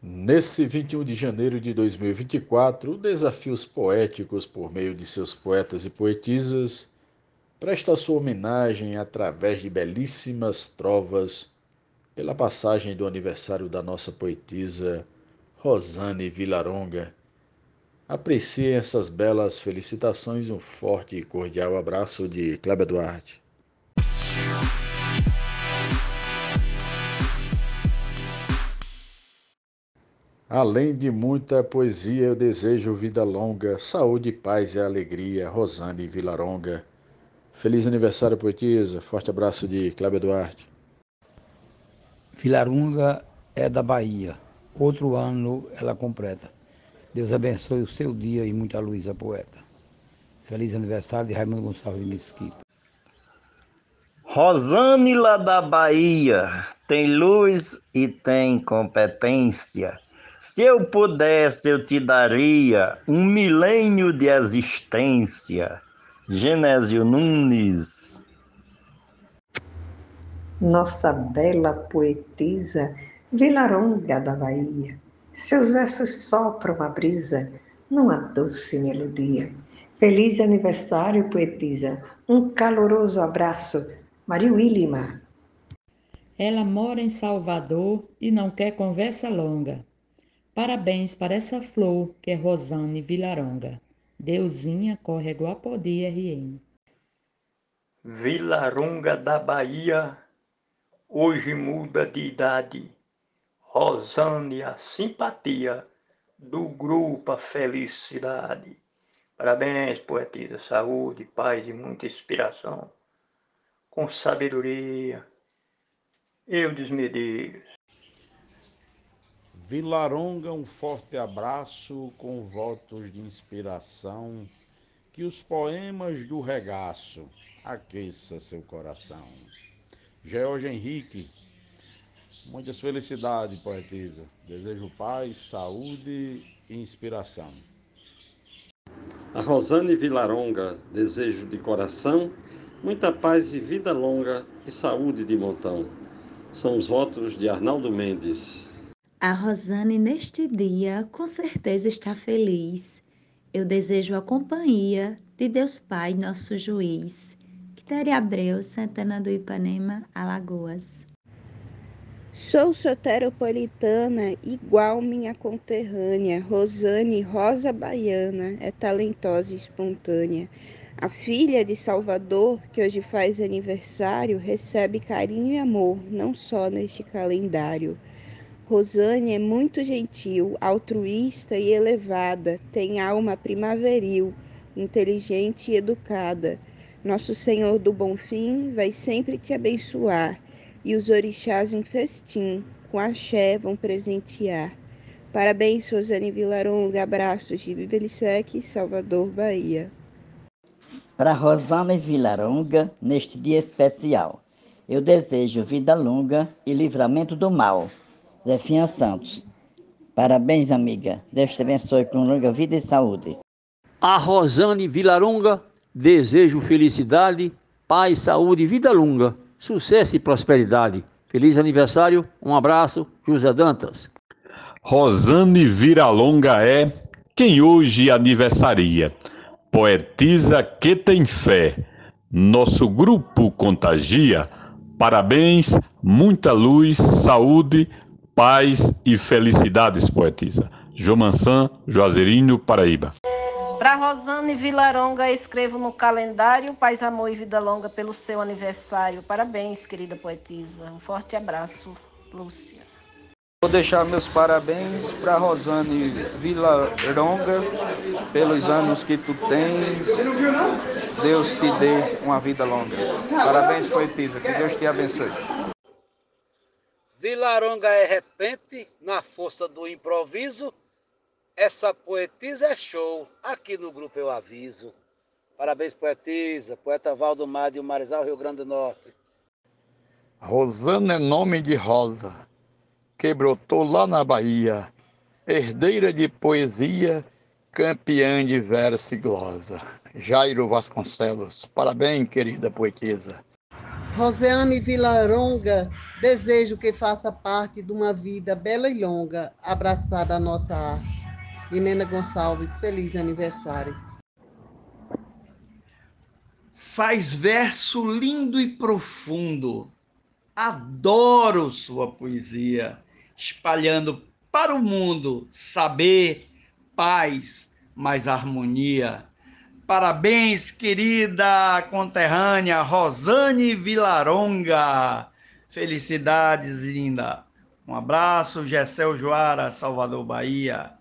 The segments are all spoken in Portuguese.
Nesse 21 de janeiro de 2024, Desafios Poéticos, por meio de seus poetas e poetisas, presta sua homenagem através de belíssimas trovas pela passagem do aniversário da nossa poetisa Rosane Vilaronga. Apreciem essas belas felicitações e um forte e cordial abraço de Cléber Duarte. Além de muita poesia, eu desejo vida longa, saúde, paz e alegria. Rosane Vilaronga. Feliz aniversário, poetisa. Forte abraço de Cláudio Duarte. Vilaronga é da Bahia. Outro ano ela completa. Deus abençoe o seu dia e muita luz a poeta. Feliz aniversário de Raimundo Gonçalves de Mesquita. Rosângela da Bahia tem luz e tem competência se eu pudesse, eu te daria um milênio de existência. Genésio Nunes. Nossa bela poetisa, Vilaronga da Bahia, seus versos sopram a brisa numa doce melodia. Feliz aniversário, poetisa. Um caloroso abraço, Maria Willima. Ela mora em Salvador e não quer conversa longa. Parabéns para essa flor que é Rosane Vilaronga. Deusinha corre Guapodi RN. Vilaronga da Bahia, hoje muda de idade. Rosane a simpatia do grupo a Felicidade. Parabéns, poetisa. Saúde, paz e muita inspiração. Com sabedoria. Eu Medeiros. Vilaronga, um forte abraço com votos de inspiração. Que os poemas do regaço aqueça seu coração. George Henrique, muitas felicidades, poetisa. Desejo paz, saúde e inspiração. A Rosane Vilaronga, desejo de coração, muita paz e vida longa e saúde de montão. São os votos de Arnaldo Mendes. A Rosane, neste dia, com certeza está feliz. Eu desejo a companhia de Deus Pai, nosso juiz. Quitéria Abreu, Santana do Ipanema, Alagoas. Sou soteropolitana, igual minha conterrânea. Rosane Rosa Baiana é talentosa e espontânea. A filha de Salvador, que hoje faz aniversário, recebe carinho e amor, não só neste calendário. Rosane é muito gentil, altruísta e elevada, tem alma primaveril, inteligente e educada. Nosso Senhor do Bom Fim vai sempre te abençoar, e os orixás em festim, com axé, vão presentear. Parabéns, Rosane Vilaronga, abraços de Vivelisec, Salvador, Bahia. Para Rosane Vilaronga, neste dia especial, eu desejo vida longa e livramento do mal. Zefinha Santos. Parabéns, amiga. Deus te abençoe com longa vida e saúde. A Rosane Vilaronga, desejo felicidade, paz, saúde e vida longa, sucesso e prosperidade. Feliz aniversário, um abraço, José Dantas. Rosane Viralonga é quem hoje aniversaria. Poetisa que tem fé. Nosso grupo contagia. Parabéns, muita luz, saúde, paz e felicidades, poetisa. Jomansan, Juazeirinho, Paraíba. Para Rosane Vilaronga, escrevo no calendário Paz, Amor e Vida Longa pelo seu aniversário. Parabéns, querida poetisa. Um forte abraço, Lúcia. Vou deixar meus parabéns para Rosane Vilaronga pelos anos que tu tem. Deus te dê uma vida longa. Parabéns, poetisa. Que Deus te abençoe. Vilaronga é repente, na força do improviso. Essa poetisa é show, aqui no grupo eu aviso. Parabéns, poetisa, poeta Valdomar de Marizal, Rio Grande do Norte. Rosana é nome de rosa, que brotou lá na Bahia, herdeira de poesia, campeã de verso e glosa. Jairo Vasconcelos, parabéns, querida poetisa. Rosiane Vilaronga, desejo que faça parte de uma vida bela e longa, abraçada à nossa arte. Helena Gonçalves, feliz aniversário. Faz verso lindo e profundo. Adoro sua poesia, espalhando para o mundo saber, paz, mais harmonia. Parabéns, querida conterrânea Rosane Vilaronga. Felicidades, linda. Um abraço, Gessel Joara, Salvador, Bahia.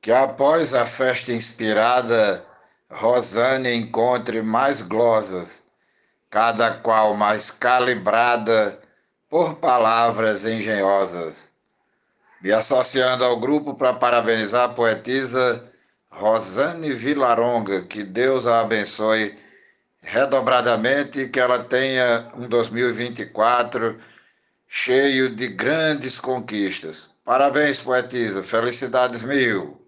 Que após a festa inspirada, Rosane encontre mais glosas, cada qual mais calibrada por palavras engenhosas. Me associando ao grupo para parabenizar a poetisa Rosane Vilaronga, que Deus a abençoe redobradamente e que ela tenha um 2024 cheio de grandes conquistas. Parabéns, poetisa, felicidades mil.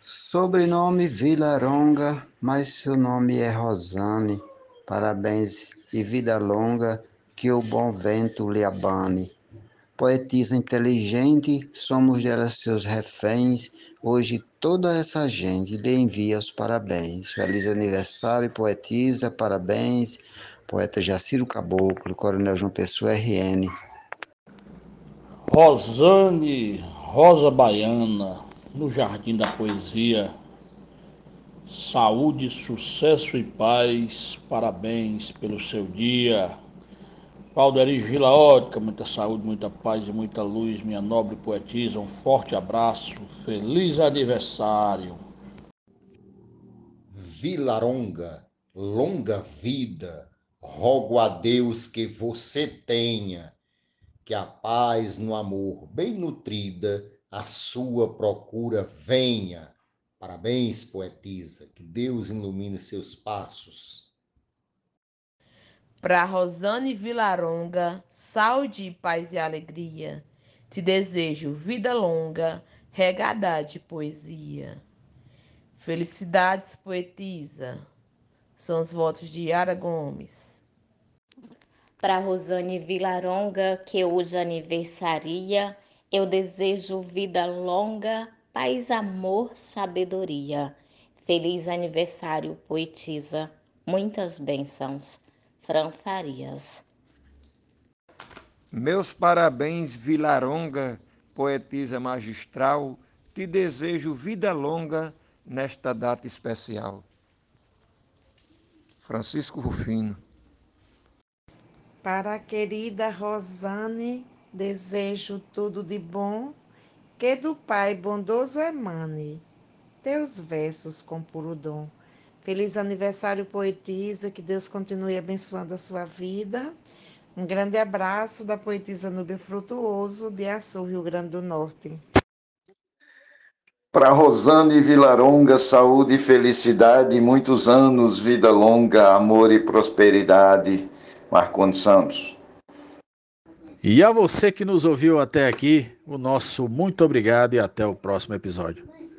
Sobrenome Vilaronga, mas seu nome é Rosane. Parabéns e vida longa, que o bom vento lhe abane. Poetisa inteligente, somos dela seus reféns. Hoje toda essa gente lhe envia os parabéns. Feliz aniversário, poetisa, parabéns. Poeta Jaciro Caboclo, Coronel João Pessoa, RN. Rosane Rosa Baiana, no Jardim da Poesia. Saúde, sucesso e paz. Parabéns pelo seu dia. Valderi Vila Ótica, muita saúde, muita paz e muita luz, minha nobre poetisa. Um forte abraço. Feliz aniversário. Vilaronga, longa vida. Rogo a Deus que você tenha, que a paz no amor bem nutrida a sua procura venha. Parabéns, poetisa, que Deus ilumine seus passos. Para Rosane Vilaronga, saúde, paz e alegria. Te desejo vida longa, regada de poesia. Felicidades, poetisa. São os votos de Yara Gomes. Para Rosane Vilaronga, que hoje aniversaria, eu desejo vida longa, paz, amor, sabedoria. Feliz aniversário, poetisa. Muitas bênçãos. Fran Farias. Meus parabéns, Vilaronga, poetisa magistral. Te desejo vida longa nesta data especial. Francisco Rufino. Para a querida Rosane, desejo tudo de bom, que do Pai bondoso emane teus versos com puro dom. Feliz aniversário, poetisa, que Deus continue abençoando a sua vida. Um grande abraço da poetisa Núbia Frutuoso, de Açu, Rio Grande do Norte. Para Rosane Vilaronga, saúde e felicidade, muitos anos, vida longa, amor e prosperidade. Marconi Santos. E a você que nos ouviu até aqui, o nosso muito obrigado e até o próximo episódio.